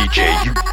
DJ, you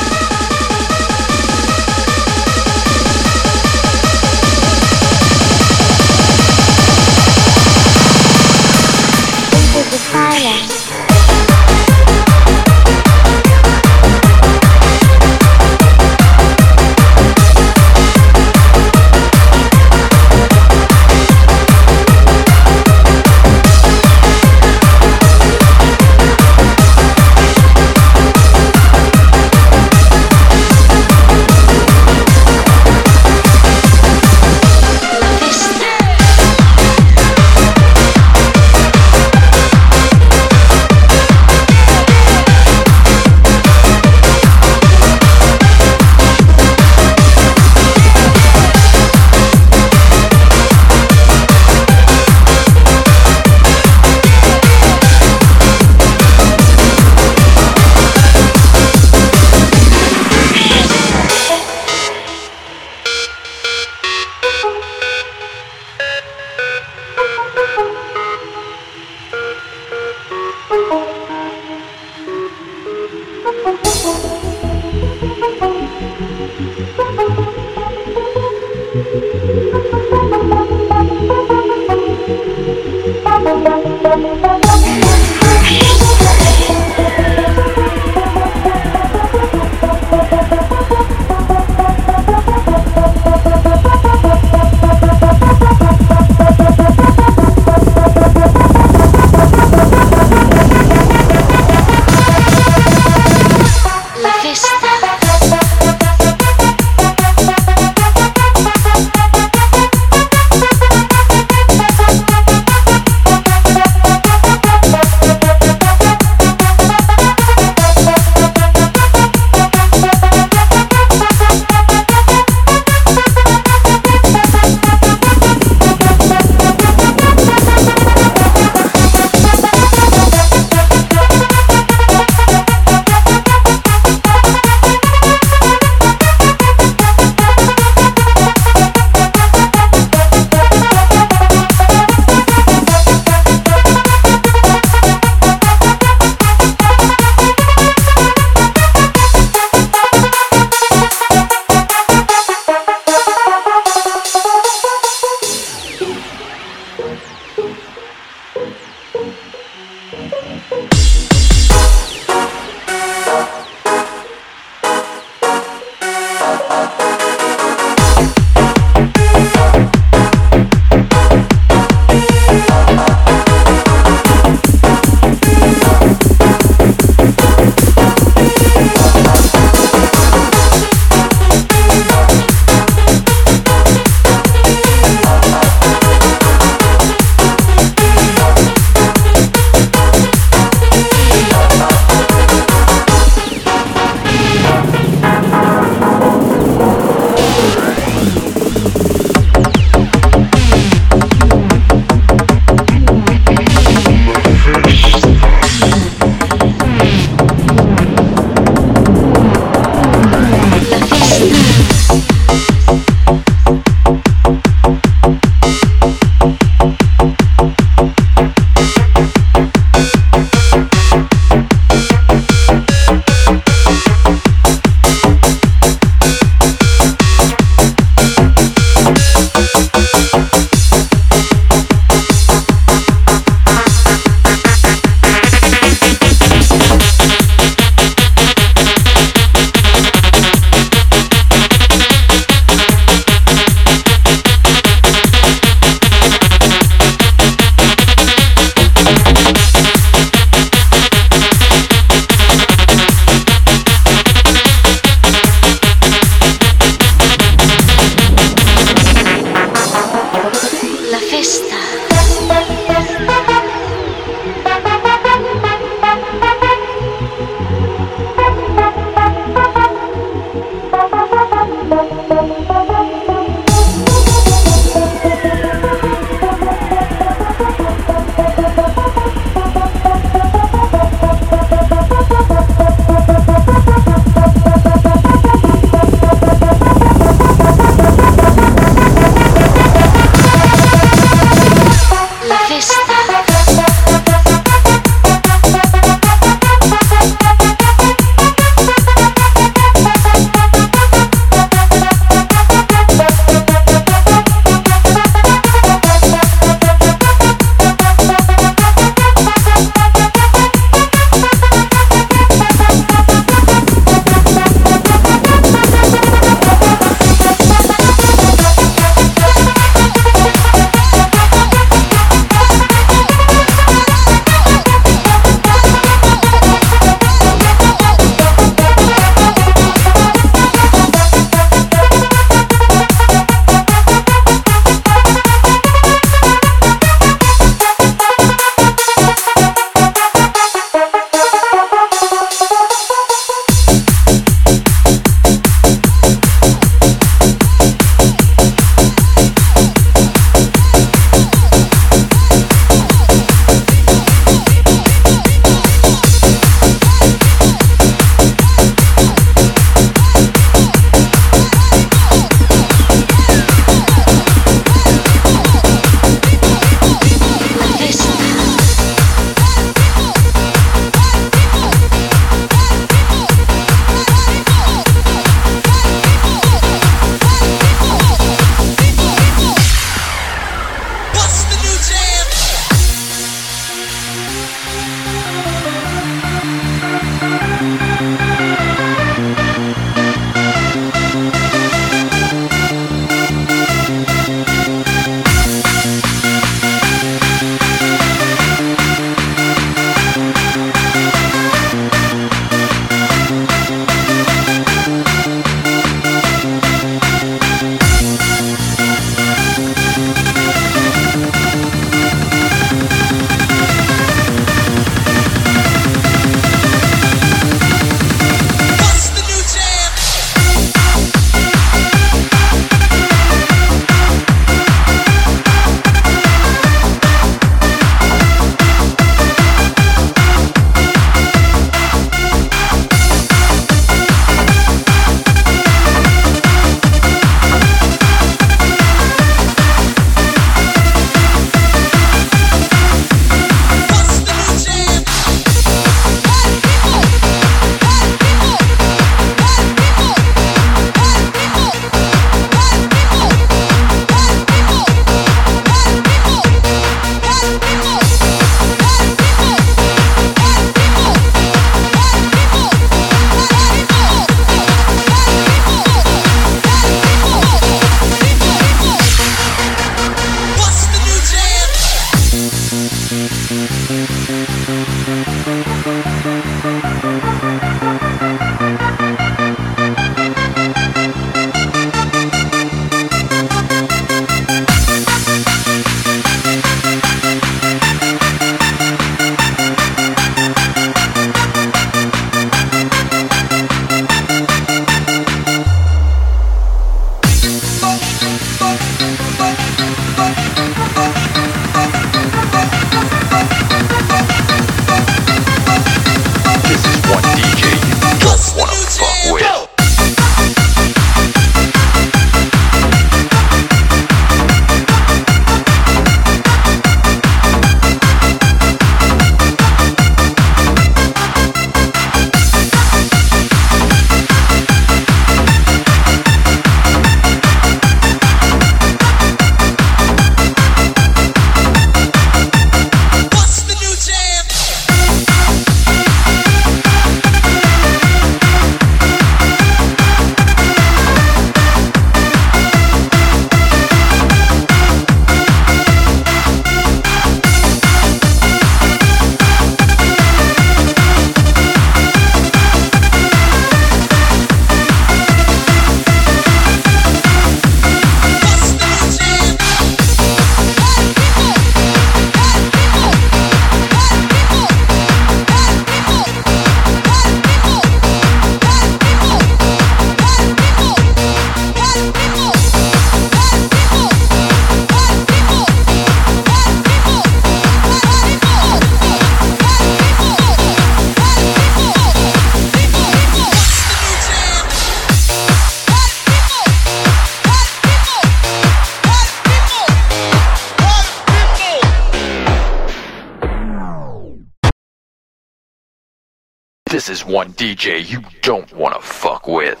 DJ you don't want to fuck with.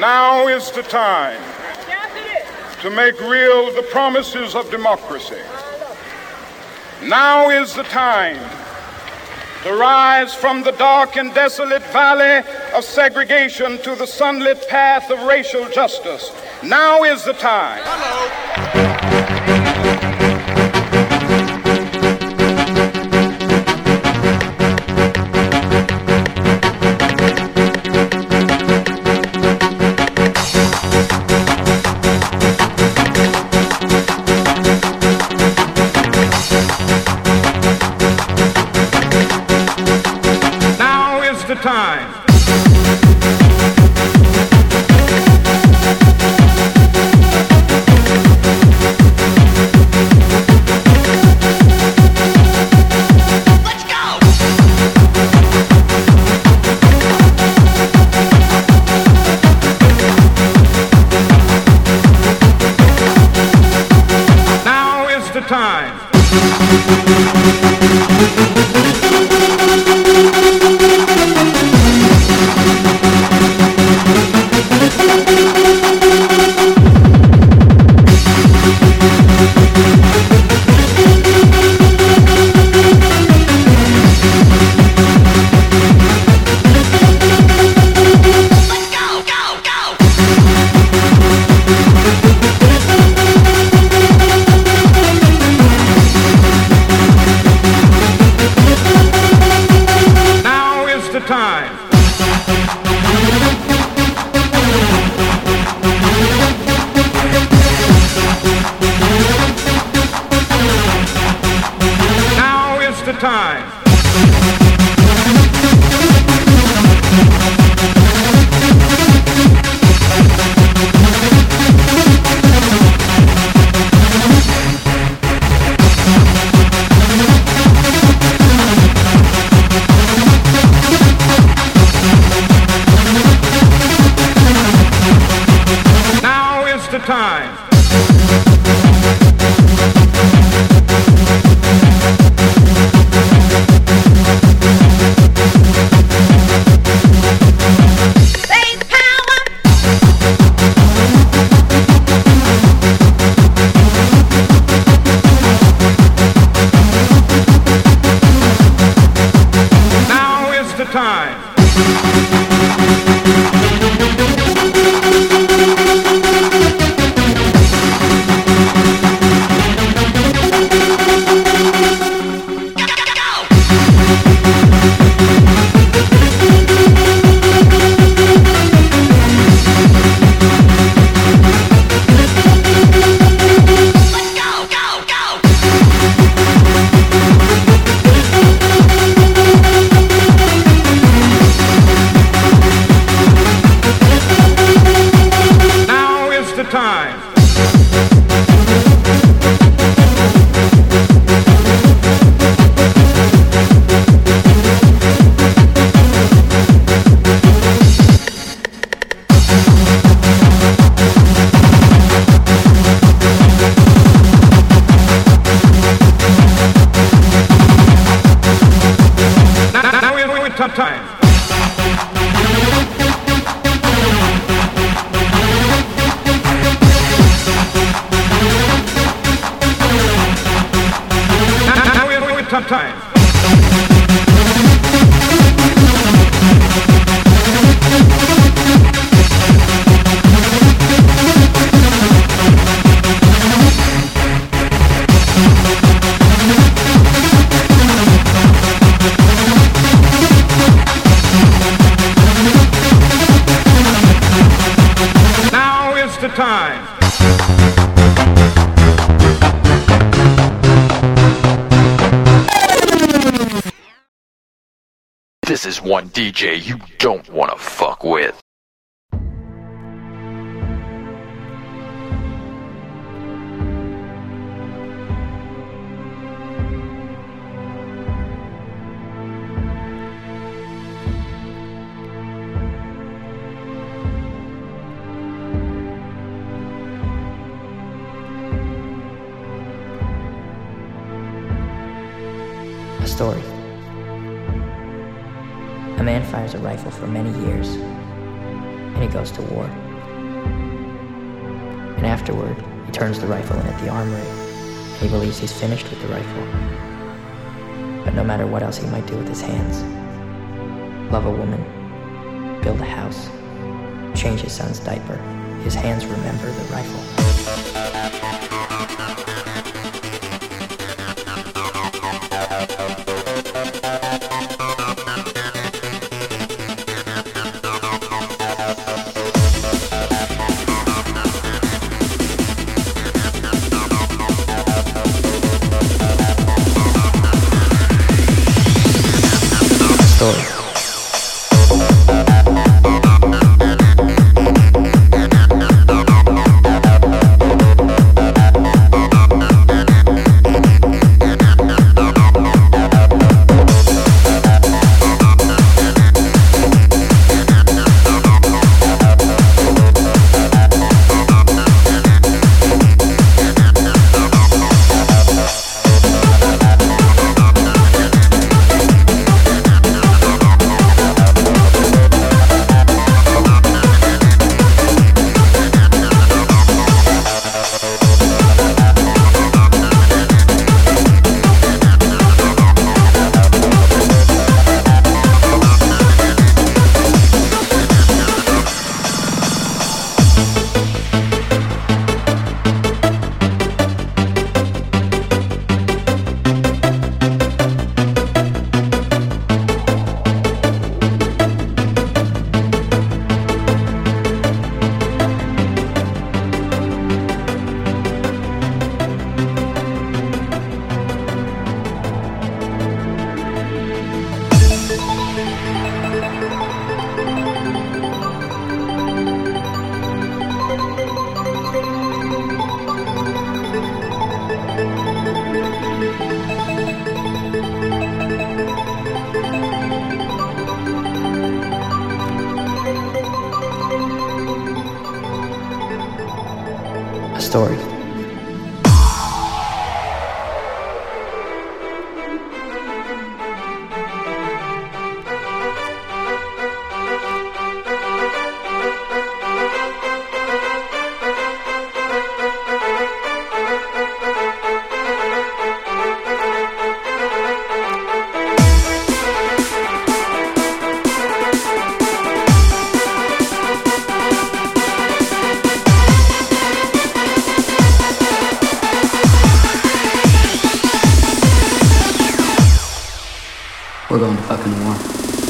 Now is the time to make real the promises of democracy. Now is the time to rise from the dark and desolate valley of segregation to the sunlit path of racial justice. Now is the time. Now time. DJ you don't want to fuck with. story. A man fires a rifle for many years, and he goes to war. And afterward, he turns the rifle in at the armory, he believes he's finished with the rifle. But no matter what else he might do with his hands, love a woman, build a house, change his son's diaper, his hands remember the rifle. We're going to fucking war.